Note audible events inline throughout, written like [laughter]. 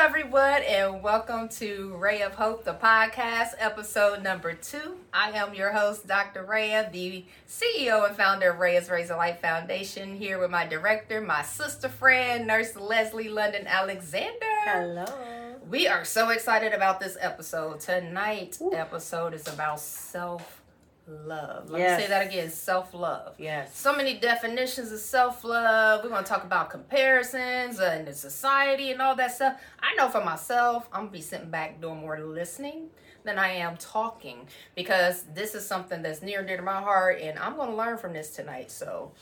everyone, and welcome to Ray of Hope, the podcast, episode number two. I am your host, Dr. Raya, the CEO and founder of Raya's Raise a Life Foundation, here with my director, my sister friend, Nurse Leslie London Alexander. Hello. We are so excited about this episode. Tonight's episode is about self love. Let Yes. me say that again self love. Yes. So many definitions of self love. We're going to talk about comparisons and the society and all that stuff. I know for myself, I'm going to be sitting back doing more listening than I am talking because this is something that's near and dear to my heart and I'm going to learn from this tonight. So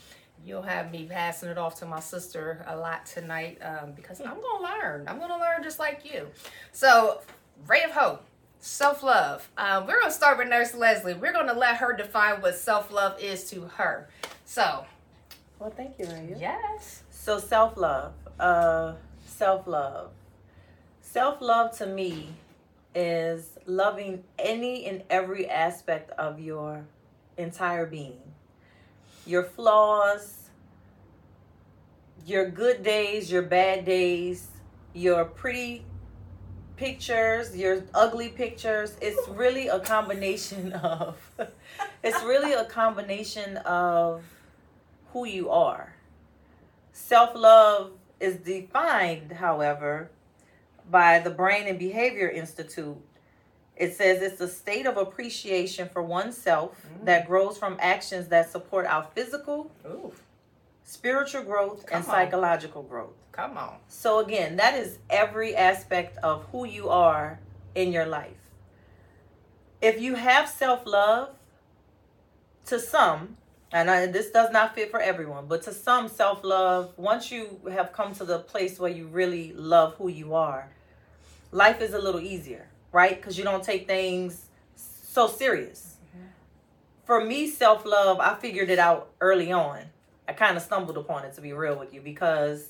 you'll have me passing it off to my sister a lot tonight um, because I'm going to learn. I'm going to learn just like you. So, Ray of Hope. Self love. Um, we're going to start with Nurse Leslie. We're going to let her define what self love is to her. So, Well, thank you, Raya. yes. So self love. Uh, self love. Self love to me is loving any and every aspect of your entire being. Your flaws, your good days, your bad days, your pretty pictures, your ugly pictures. It's really a combination [laughs] of it's really a combination of who you are. Self love is defined, however, by the Brain and Behavior Institute. It says it's a state of appreciation for oneself Mm. that grows from actions that support our physical, Ooh, spiritual growth, and on. psychological growth. come on. So, again, that is every aspect of who you are in your life. If you have self love, to some, and I, this does not fit for everyone, but to some, self love, once you have come to the place where you really love who you are, life is a little easier, right? Because you don't take things so serious. Mm-hmm. For me, self love, I figured it out early on. I kind of stumbled upon it, to be real with you, because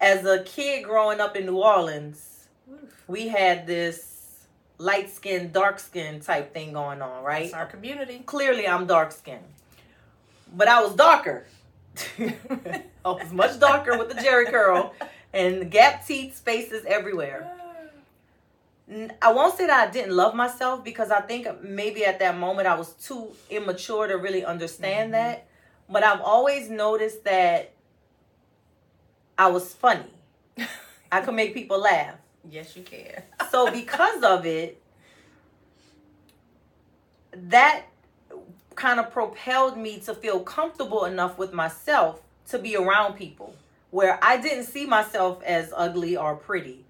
as a kid growing up in New Orleans, we had this light skin, dark skin type thing going on, right? It's our community. Clearly, I'm dark skin, but I was darker. [laughs] I was much darker with the Jheri curl and gap teeth, spaces everywhere. I won't say that I didn't love myself because I think maybe at that moment I was too immature to really understand Mhm. that. But I've always noticed that I was funny. [laughs] I could make people laugh. Yes, you can. [laughs] So because of it, that kind of propelled me to feel comfortable enough with myself to be around people where I didn't see myself as ugly or pretty.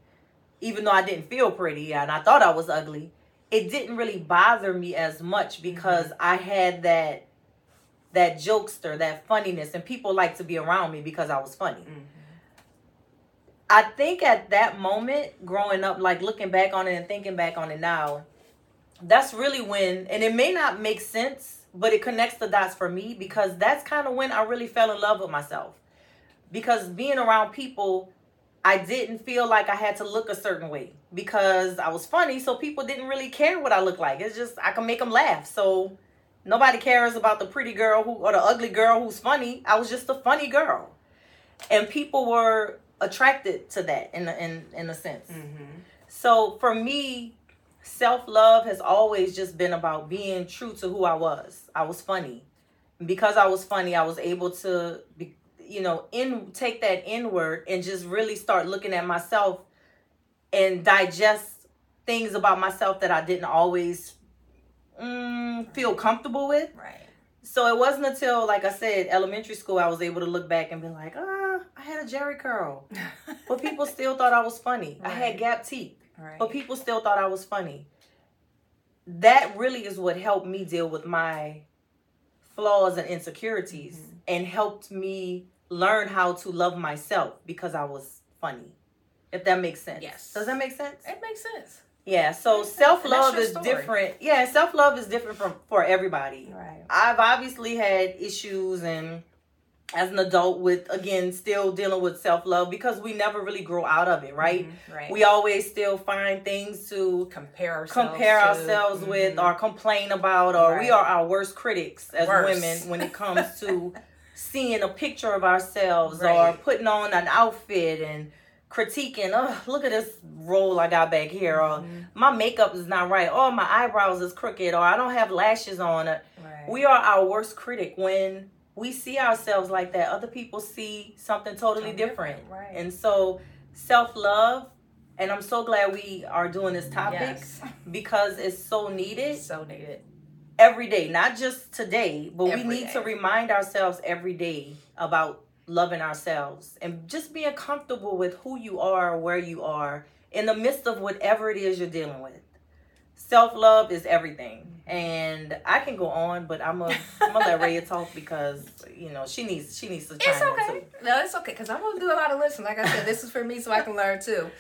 Even though I didn't feel pretty and I thought I was ugly, it didn't really bother me as much because mm-hmm. I had that that jokester, that funniness and people like to be around me because I was funny. Mhm. I think at that moment, growing up, like looking back on it and thinking back on it now, that's really when, and it may not make sense, but it connects the dots for me because that's kind of when I really fell in love with myself. Because being around people, I didn't feel like I had to look a certain way because I was funny, so people didn't really care what I looked like. It's just I can make them laugh. So nobody cares about the pretty girl who or the ugly girl who's funny. I was just a funny girl. And people were attracted to that in a, in in a sense. Mhm. So for me, self love has always just been about being true to who I was. I was funny, and because I was funny, I was able to, be, you know, in take that inward and just really start looking at myself and digest things about myself that I didn't always mm, feel comfortable with. Right. So it wasn't until, like I said, elementary school, I was able to look back and be like, ah, I had a Jheri curl. [laughs] But people still thought I was funny. I had gap teeth, right. but people still thought I was funny. That really is what helped me deal with my flaws and insecurities Mhm. and helped me learn how to love myself because I was funny. If that makes sense. Yes. Does that make sense? It makes sense. Yeah. So self love is story. different. Yeah, self love is different from for everybody. Right. I've obviously had issues and as an adult with again still dealing with self love because we never really grow out of it, right? Mhm. Right. We always still find things to compare ourselves. compare to. ourselves with Mhm. or complain about or we are our worst critics as women when it comes to [laughs] seeing a picture of ourselves or putting on an outfit and critiquing, oh, look at this roll I got back here, or Mhm. my makeup is not right, or my eyebrows is crooked, or I don't have lashes on. Right. We are our worst critic when we see ourselves like that. Other people see something totally different. different, right. And so self love, and I'm so glad we are doing this topic Yes. [laughs] because it's so needed So needed. every day, not just today, but Every we need day. to remind ourselves every day about loving ourselves and just being comfortable with who you are, where you are, in the midst of whatever it is you're dealing with. Self love is everything. Mm-hmm. And I can go on, but I'm gonna I'm gonna let Raya talk because you know she needs she needs to It's okay. too. No, it's okay because I'm gonna do a lot of listening. Like I said, this is for me so I can learn too.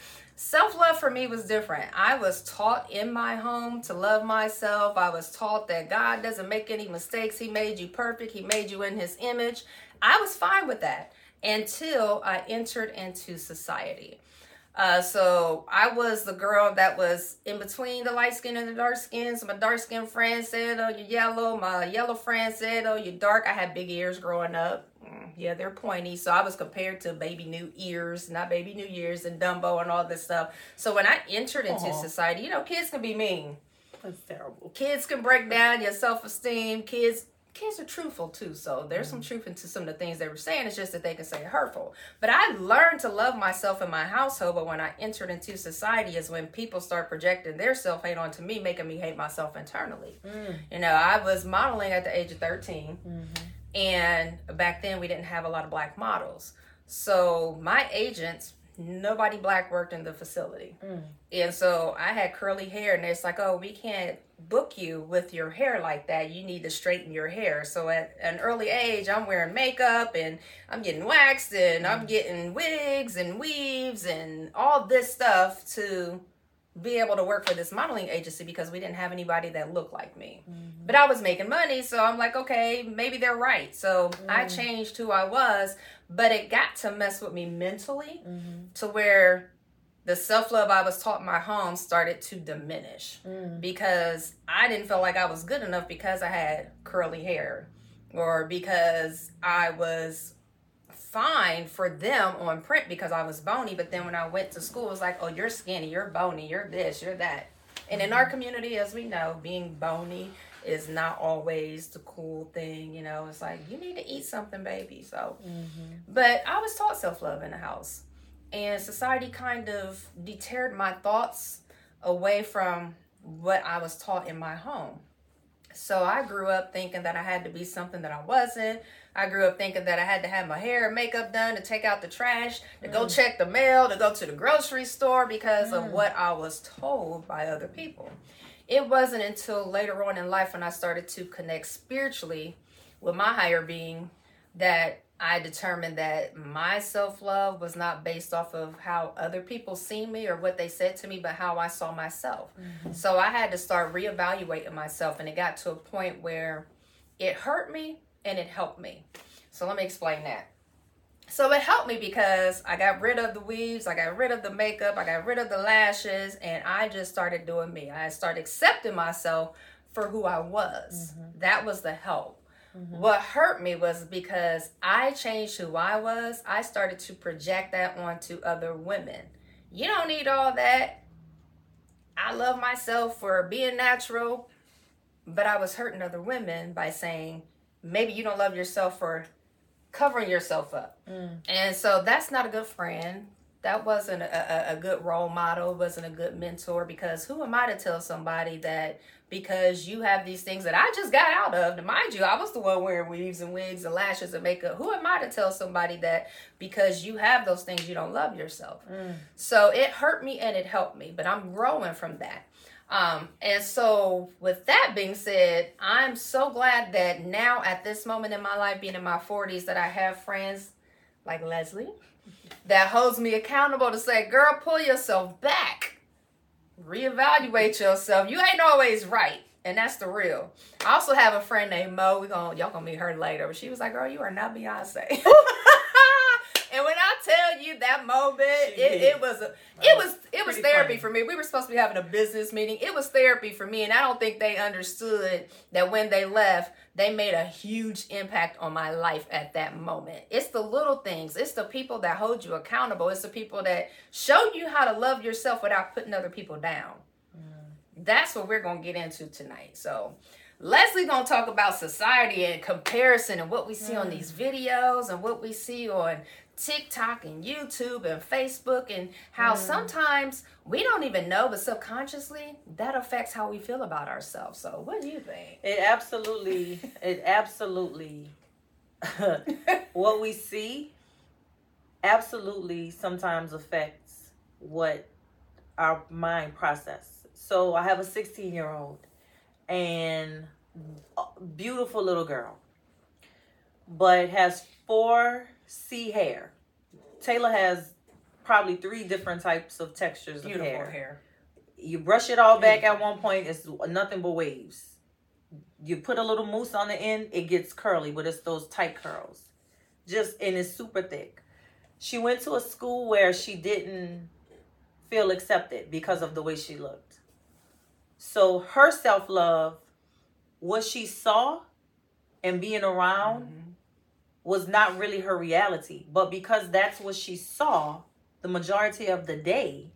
Self love for me was different. I was taught in my home to love myself. I was taught that God doesn't make any mistakes. He made you perfect. He made you in His image. I was fine with that until I entered into society. Uh, so I was the girl that was in between the light skin and the dark skins. My dark skin friend said, "Oh, you're yellow." My yellow friend said, "Oh, you're dark." I had big ears growing up. Mm, yeah, they're pointy. So I was compared to Baby New Ears, not Baby New Years and Dumbo and all this stuff. So when I entered into Aw. society, you know, kids can be mean. That's terrible. Kids can break down your self esteem. Kids kids are truthful too. So there's some truth into some of the things they were saying. It's just that they can say hurtful. But I learned to love myself in my household. But when I entered into society is when people start projecting their self hate onto me, making me hate myself internally. Mm. You know, I was modeling at the age of 13. Mhm. And back then, we didn't have a lot of black models. So my agents, nobody black worked in the facility. Mm. And so I had curly hair, and it's like, oh, we can't book you with your hair like that. You need to straighten your hair. So at an early age, I'm wearing makeup and I'm getting waxed and I'm getting wigs and weaves and all this stuff to be able to work for this modeling agency because we didn't have anybody that looked like me. But I was making money, so I'm like, okay, maybe they're right. So I Mm. changed who I was, but it got to mess with me mentally Mhm. to where the self love I was taught in my home started to diminish Mm. because I didn't feel like I was good enough because I had curly hair or because I was fine for them on print because I was bony. But then when I went to school, it was like, oh, you're skinny, you're bony, you're this, you're that. And in our community, as we know, being bony is not always the cool thing. You know, it's like, you need to eat something, baby. So, Mhm. but I was taught self love in the house. And society kind of deterred my thoughts away from what I was taught in my home. So I grew up thinking that I had to be something that I wasn't. I grew up thinking that I had to have my hair and makeup done to take out the trash, to go check the mail, to go to the grocery store because of Mm. what I was told by other people. It wasn't until later on in life when I started to connect spiritually with my higher being that I determined that my self love was not based off of how other people see me or what they said to me, but how I saw myself. Mm-hmm. So I had to start reevaluating myself, and it got to a point where it hurt me and it helped me. So let me explain that. So it helped me because I got rid of the weaves, I got rid of the makeup, I got rid of the lashes, and I just started doing me. I started accepting myself for who I was. Mm-hmm. That was the help. What hurt me was because I changed who I was, I started to project that onto other women. You don't need all that. I love myself for being natural, but I was hurting other women by saying, maybe you don't love yourself for covering yourself up. Mm. And so that's not a good friend. That wasn't a, a, good role model, wasn't a good mentor because who am I to tell somebody that because you have these things that I just got out of, to mind you, I was the one wearing weaves and wigs and lashes and makeup. Who am I to tell somebody that because you have those things, you don't love yourself? Mm. So it hurt me and it helped me, but I'm growing from that. Um, and so, with that being said, I'm so glad that now at this moment in my life, being in my 40s, that I have friends like Leslie that holds me accountable to say, girl, pull yourself back, reevaluate yourself. You ain't always right. And that's the real. I also have a friend named Mo. We gonna y'all gonna meet her later. But she was like, "Girl, you are not Beyonce." [laughs] and when I tell you that moment, it, it was a, it was it was therapy for me. We were supposed to be having a business meeting. It was therapy for me, and I don't think they understood that when they left, they made a huge impact on my life at that moment. It's the little things. It's the people that hold you accountable. It's the people that show you how to love yourself without putting other people down. Mm. That's what we're to get into tonight. So, Leslie gonna talk about society and comparison and what we see mm. on these videos and what we see on TikTok and YouTube and Facebook and how mm. sometimes we don't even know, but subconsciously that affects how we feel about ourselves. So, what do you think? It absolutely, it absolutely, [laughs] what we see absolutely sometimes affects what our mind process. So, I have a 16 year old and beautiful little girl, but has four C hair. Taylor has probably three different types of textures Beautiful of hair. hair. You brush it all back at one point, it's nothing but waves. You put a little mousse on the end, it gets curly, but it's those tight curls. Just and it's super thick. She went to a school where she didn't feel accepted because of the way she looked. So her self love, what she saw and being around mm-hmm was not really her reality. But because that's what she saw the majority of the day,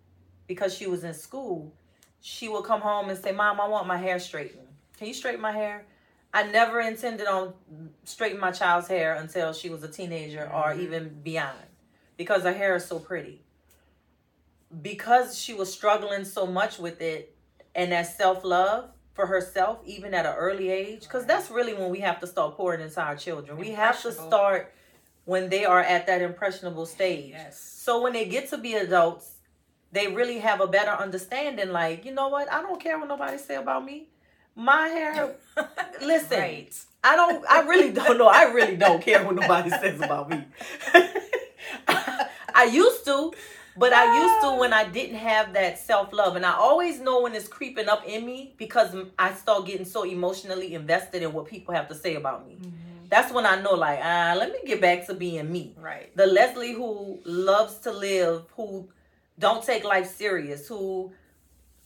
because she was in school, she would come home and say, Mom, I want my hair straightened. Can you straighten my hair? I never intended on straightening my child's hair until she was a teenager or mm-hmm. even beyond because her hair is so pretty. Because she was struggling so much with it and that self love, for herself even at an early age because that's really when we have to start pouring into our children. We have to start when they are at that impressionable stage. Yes. so when they get to be adults they really have a better understanding like you know what? I don't care what nobody say about me. My hair [laughs] listen right. i don't i really don't know. I really don't care what nobody says about me. [laughs] I used to but I used to when I didn't have that self love. And I always know when it's creeping up in me because I start getting so emotionally invested in what people have to say about me. Mm-hmm. That's when I know, like, ah, let me get back to being me. Right. The Leslie who loves to live, who don't take life serious, who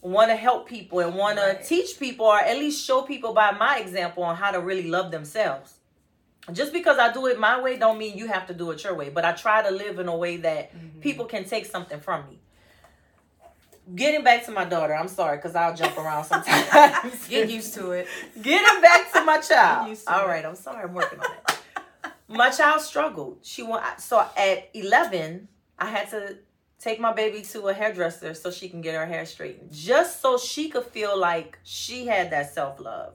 want to help people and want right. to teach people or at least show people by my example on how to really love themselves just because I do it my way don't mean you have to do it your way. But I try to live in a way that mm-hmm. people can take something from me. Getting back to my daughter, I'm sorry because I'll jump around [laughs] sometimes. Get used to it. Getting back to my child. To All it. right, I'm sorry, I'm working on it. my child struggled. She went so at 11, I had to take my baby to a hairdresser so she can get her hair straightened, just so she could feel like she had that self love.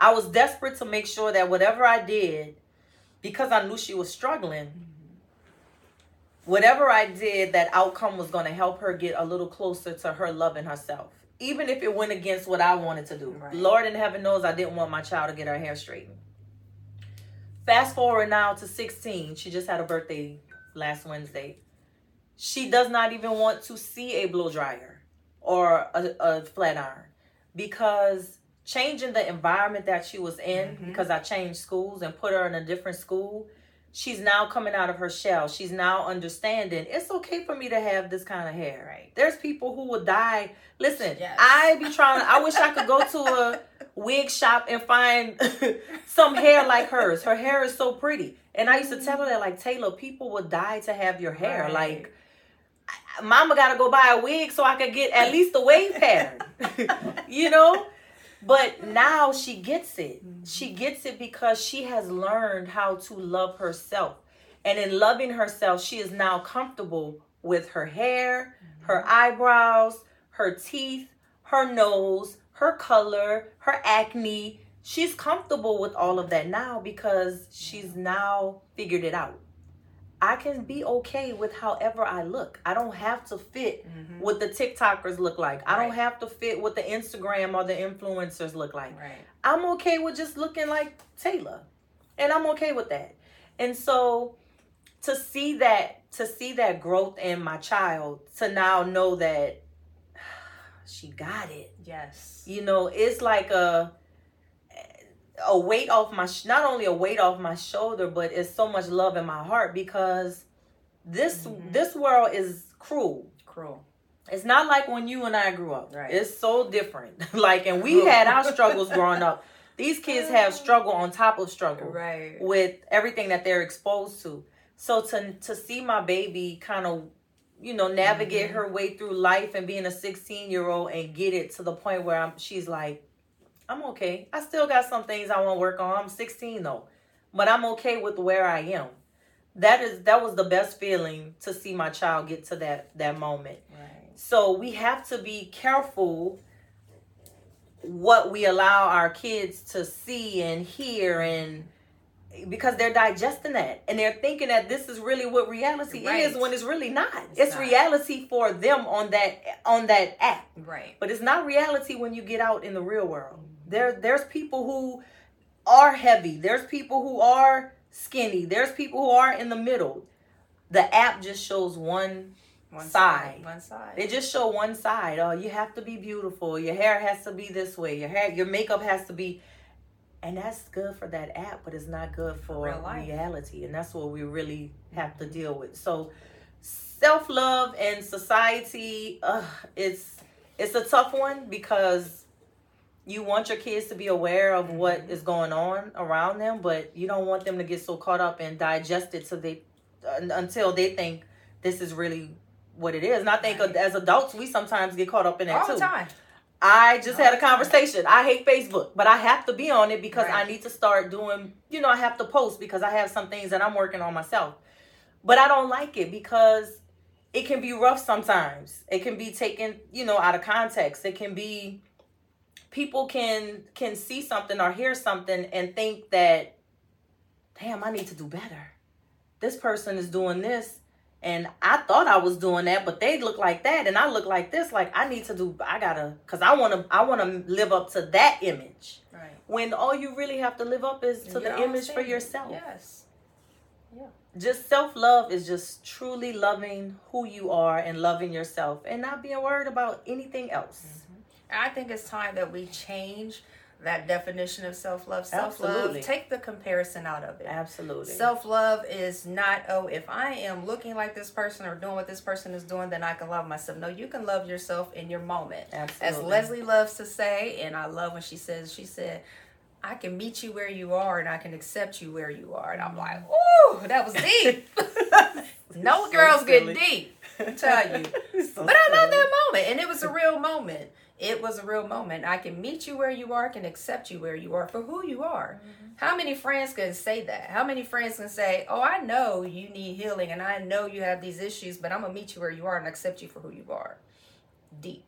I was desperate to make sure that whatever I did because I knew she was struggling, mm-hmm. whatever I did, that outcome was going to help her get a little closer to her loving herself. Even if it went against what I wanted to do. Right. Lord in heaven knows I didn't want my child to get her hair straightened. Fast forward now to 16. She just had a birthday last Wednesday. She does not even want to see a blow dryer or a, a flat iron because changing the environment that she was in mm-hmm. because I changed schools and put her in a different school. She's now coming out of her shell. She's now understanding it's okay for me to have this kind of hair. Right. There's people who will die. Listen, yes. I be trying. I wish I could go to a [laughs] wig shop and find some hair like hers. Her hair is so pretty, and I used to tell her that like Taylor, people would die to have your hair. Right. Like, Mama got to go buy a wig so I could get at least the wave pattern. [laughs] [laughs] you know but now she gets it. Mm-hmm. She gets it because she has learned how to love herself. And in loving herself, she is now comfortable with her hair, mm-hmm. her eyebrows, her teeth, her nose, her color, her acne. She's comfortable with all of that now because she's now figured it out. I can be okay with however I look. I don't have to fit mm-hmm. what the TikTokers look like. Right. I don't have to fit what the Instagram or the influencers look like. Right. I'm okay with just looking like Taylor. And I'm okay with that. And so to see that to see that growth in my child to now know that [sighs] she got it. Yes. You know, it's like a a weight off my not only a weight off my shoulder, but it's so much love in my heart because this mm-hmm. this world is cruel. Cruel. It's not like when you and I grew up. Right. It's so different. [laughs] like, and we had our struggles growing up. These kids [laughs] have struggle on top of struggle Right. with everything that they're exposed to. So to to see my baby kind of, you know, navigate Mhm. her way through life and being a 16 year old and get it to the point where I'm, she's like, I'm okay. I still got some things I want to work on. I'm 16 though, but I'm okay with where I am. That is that was the best feeling to see my child get to that that moment. Right. So we have to be careful what we allow our kids to see and hear and because they're digesting that and they're thinking that this is really what reality Right. is when it's really not. It's It's, not. reality for them on that on that app. Right. But it's not reality when you get out in the real world. There there's people who are heavy. There's people who are skinny. There's people who are in the middle. The app just shows one One Side. One side. they just show one side. Oh, you have to be beautiful. Your hair has to be this way. Your hair, your makeup has to be, and that's good for that app, but it's not good for real reality. And that's what we really have to deal with. So, self love and society, uh, it's it's a tough one because you want your kids to be aware of what Mhm. going on around them, but you don't want them to get so caught up and digest it so they un- until they think this is really what it is. And I think Right. as adults, we sometimes get caught up in that All too. I just had a conversation. I hate Facebook, but I have to be on it because I need to start doing, you know, I have to post because I have some things that I'm working on myself. But I don't like it because it can be rough sometimes. It can be taken, you know, out of context. It can be people can can see something or hear something and think that damn, I need to do better. This person is doing this and I thought I was doing that, but they look like that, and I look like this. Like I need to do. I gotta, cause I wanna, I wanna live up to that image. Right. When all you really have to live up is to the image for yourself. Yes. Yeah. Just self love is just truly loving who you are and loving yourself, and not being worried about anything else. Mm-hmm. I think it's time that we change that definition of self love. Self love. Take the comparison out of it. Absolutely. Self love is not, oh, if I am looking like this person or doing what this person is doing, then I can love myself. No, you can love yourself in your moment. Absolutely. As Leslie loves to say, and I love when she says, she said, I can meet you where you are and I can accept you where you are. And I'm like, ooh, that was deep. [laughs] no So girls silly. get deep, I [laughs] tell you. So But I love that moment, and it was a real moment. It was a real moment. I can meet you where you are, can accept you where you are for who you are. Mm-hmm. How many friends can say that? How many friends can say, Oh, I know you need healing and I know you have these issues, but I'm going to meet you where you are and accept you for who you are? Deep.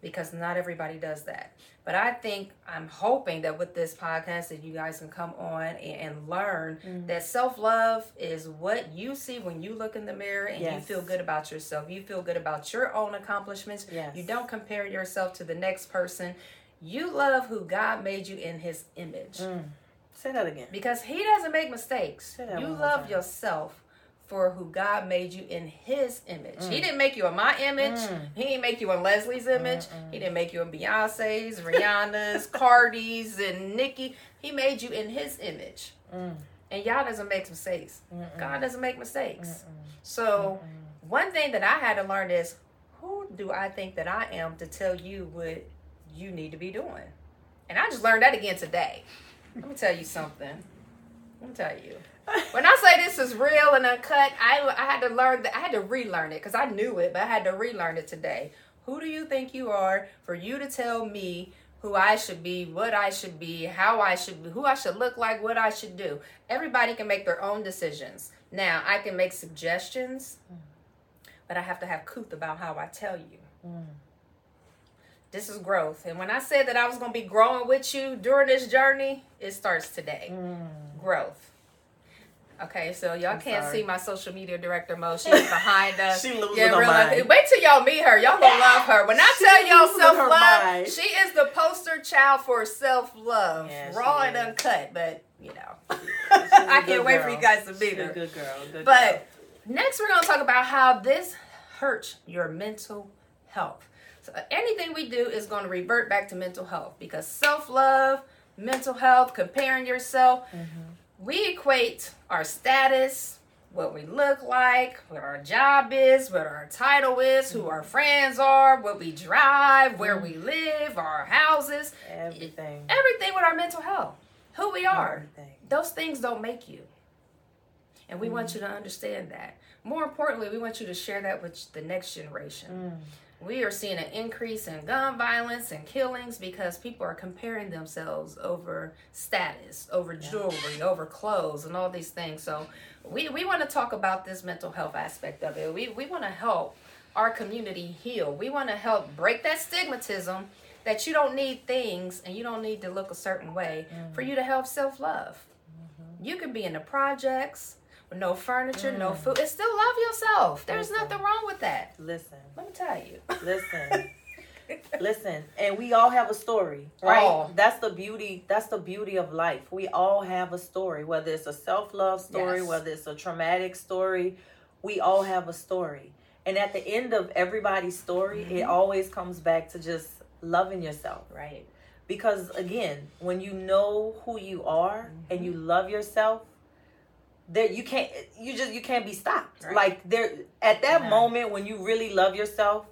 Because not everybody does that. But I think, I'm hoping that with this podcast that you guys can come on and, and learn Mm. that self-love is what you see when you look in the mirror and you feel good about yourself. You feel good about your own accomplishments. Yes. You don't compare yourself to the next person. You love who God made you in his image Mm. Say that again. because he doesn't make mistakes. You love time. yourself for who God made you in his image. He Mm. didn't make you in my image. Mm. He didn't make you in Leslie's image. Mm-mm. He didn't make you in Beyonce's, Rihanna's, [laughs] Cardi's, and Nicki. He made you in his image. Mm. And y'all doesn't make mistakes. Mm-mm. God doesn't make mistakes. Mm-mm. So one thing that I had to learn is who do I think that I am to tell you what you need to be doing? And I just learned that again today. Let me tell you something. Let me tell you. When I say this is real and uncut, I, I had to learn that I had to relearn it because I knew it, but I had to relearn it today. Who do you think you are for you to tell me who I should be, what I should be, how I should be, who I should look like, what I should do? Everybody can make their own decisions. Now, I can make suggestions, but I have to have couth about how I tell you. Mm. This is growth. And when I said that I was going to be growing with you during this journey, it starts today. Mm. Growth. Okay, so y'all I'm can't sorry. see my social media director Mo. She's behind [laughs] us. She losing Yeah, her mind. Wait till y'all meet her. Y'all gonna love her. When I She tell y'all self love, she is the poster child for self love, Yeah, raw and uncut. But you know, [laughs] [laughs] I can't wait for you guys to meet her. good girl. Good girl. But next, we're to talk about how this hurts your mental health. So, uh, anything we do is going to revert back to mental health because self love, mental health, comparing yourself, girl. We equate our status, what we look like, what our job is, what our title is, who our mm-hmm. friends are, what we drive, where we mm-hmm. live, our houses, Everything. everything with our mental health, who we are. Everything. Those things don't make you. And we want mm-hmm. you to understand that. More importantly, we want you to share that with the next generation. Mm. We are seeing an increase in gun violence and killings because people are comparing themselves over status, over jewelry, over clothes, and all these things. So, we, we want to talk about this mental health aspect of it. We, we want to help our community heal. We want to help break that stigmatism that you don't need things and you don't need to look a certain way for mm. you to help self love. Mm-hmm. You can be in the projects no furniture, no food, and still love yourself. There's Listen. nothing wrong with that. Listen. Let me tell you. Listen. [laughs] Listen, and we all have a story, right? All. That's the beauty. That's the beauty of life. We all have a story, whether it's a self-love story, Yes. whether it's a traumatic story. We all have a story, and at the end of everybody's story, it Mm-hmm. always comes back to just loving yourself. Right. Because again, when you know who you are and you love yourself, that you can't you just you can't be stopped. Right. Like there at that Yeah. moment when you really love yourself,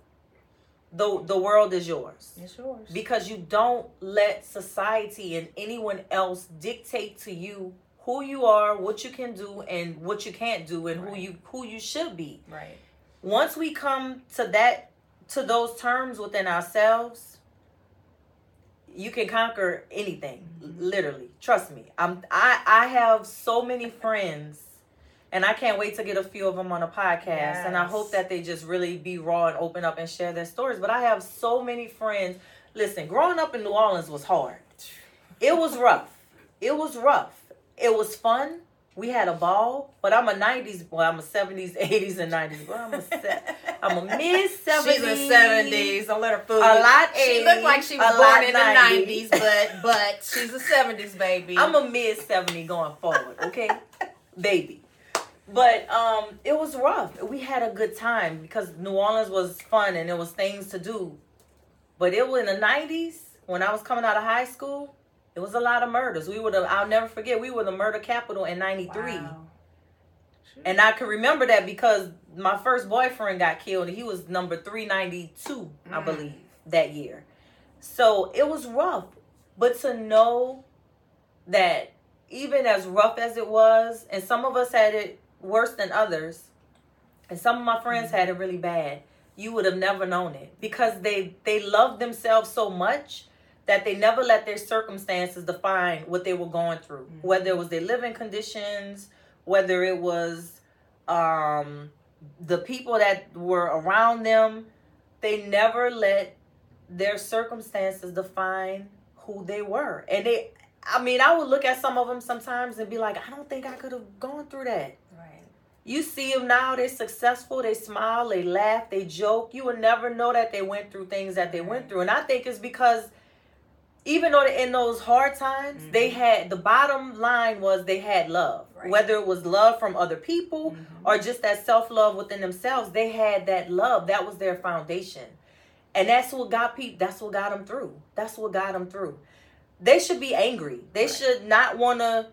the the world is yours. It's yours. Because you don't let society and anyone else dictate to you who you are, what you can do and what you can't do and who you who you should be right. once we come to that to those terms within ourselves you can conquer anything literally. Trust me. I'm i i have so many friends and i can't wait to get a few of them on a podcast and i hope that they just really be raw and open up and share their stories. But i have so many friends. Listen growing up in new orleans was hard. It was rough. It was rough. It was fun we had a ball, but I'm a '90s boy. I'm a '70s, '80s, [laughs] and '90s boy. I'm a se- I'm a mid '70s. She's a seventies. Don't let her fool you. A lot She looked like she was born in the 90s. nineties, but but she's a seventies baby. I'm a mid '70 going forward. Okay, baby. But um, it was rough. We had a good time because New Orleans was fun and there was things to do. But it was in the '90s when I was coming out of high school. It was a lot of murders. We were the, I'll never forget. We were the murder capital in '93. Wow. And I can remember that because my first boyfriend got killed. He was number 392, I Mm. believe, that year. So it was rough. But to know that even as rough as it was, and some of us had it worse than others, and some of my friends had it really bad, you would have never known it because they they loved themselves so much that they never let their circumstances define what they were going through, whether it was their living conditions, whether it was um, the people that were around them. They never let their circumstances define who they were, and they. I mean, I would look at some of them sometimes and be like, I don't think I could have gone through that. Right. You see them now, they're successful, they smile, they laugh, they joke. You would never know that they went through things that they went through. And I think it's because even though in those hard times, they mm-hmm. had the bottom line was they had love. Right. Whether it was love from other people mm-hmm. or just that self love within themselves, they had that love. That was their foundation. And that's what got people that's what got them through. That's what got them through. They should be angry. They Right. should not want to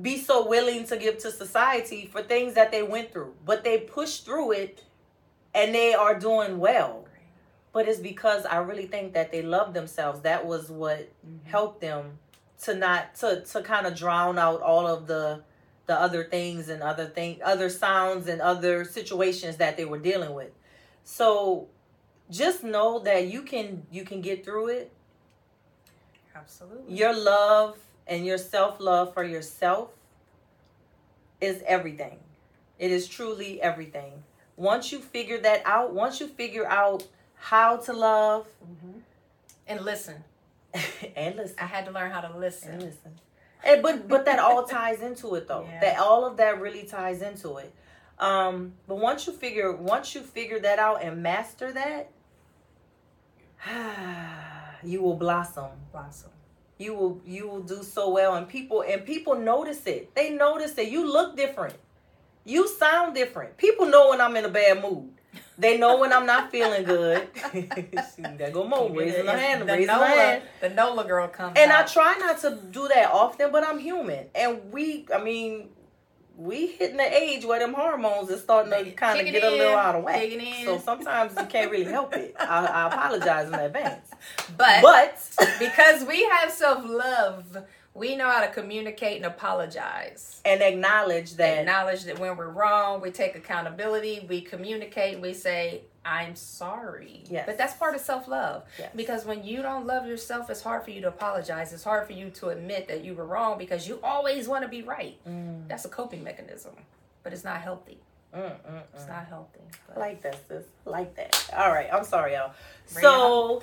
be so willing to give to society for things that they went through. But they pushed through it and they are doing well. But it's because I really think that they love themselves. That was what mm-hmm. helped them to not to to kind of drown out all of the the other things and other thing other sounds and other situations that they were dealing with. So just know that you can you can get through it Absolutely. your love and your self love for yourself is everything. It is truly everything. Once you figure that out, once you figure out how to love And listen, [laughs] and listen, I had to learn how to and listen. listen. And, but but that all [laughs] ties into it though. Yeah. That all of that really ties into it. Um, but once you figure once you figure that out and master that, [sighs] you will blossom. Blossom. you will you will do so well and people and people notice it they notice that you look different you sound different people know when i'm in a bad mood they know when i'm not feeling good [laughs] See, there go mo raising her hand the raising her Nola, hand the Nola girl comes and i try not to do that often but i'm human and we i mean we hitting the age where them hormones is starting to kind of Kicking get a little out of whack. kicking in. So sometimes you can't really help it. I, I apologize in advance. [laughs] But, But because we have self love, we know how to communicate and apologize. and acknowledge that Acknowledge that when we're wrong, we take accountability, we communicate, we say, I'm sorry. Yes. But that's part of self love. Yes. Because when you don't love yourself, it's hard for you to apologize. It's hard for you to admit that you were wrong because you always want to be right. Mm, That's a coping mechanism, but it's not healthy. Mm, mm, It's mm. not healthy. But like that, sis. Like that. All right. I'm sorry, y'all. Bring So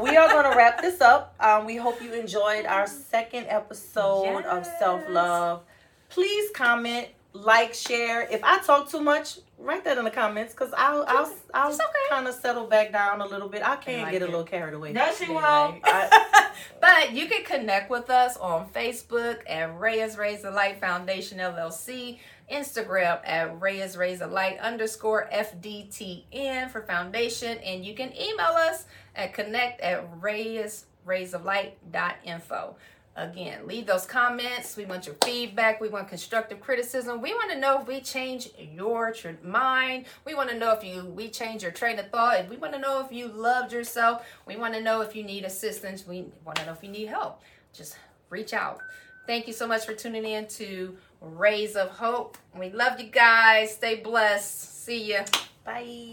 we are going to wrap this up. [laughs] Um, we hope you enjoyed our second episode of self love. Please comment, like, share. If I talk too much, write that in the comments because I'll I'll I'll It's okay. kind of settle back down a little bit. I can't like get a little carried away. No, she won't. I- [laughs] but you can connect with us on Facebook at Raya's Raise the Light Foundation LLC, Instagram at Raya's the Light underscore FDTN for foundation, and you can email us at connect at Raya's Raise the Light dot info. Again, leave those comments. We want your feedback. We want constructive criticism. We want to know if we change your tr- mind. We want to know if you we change your train of thought. If we want to know if you loved yourself. We want to know if you need assistance. We want to know if you need help. Just reach out. Thank you so much for tuning in to Rays of Hope. We love you guys. Stay blessed. See ya. Bye.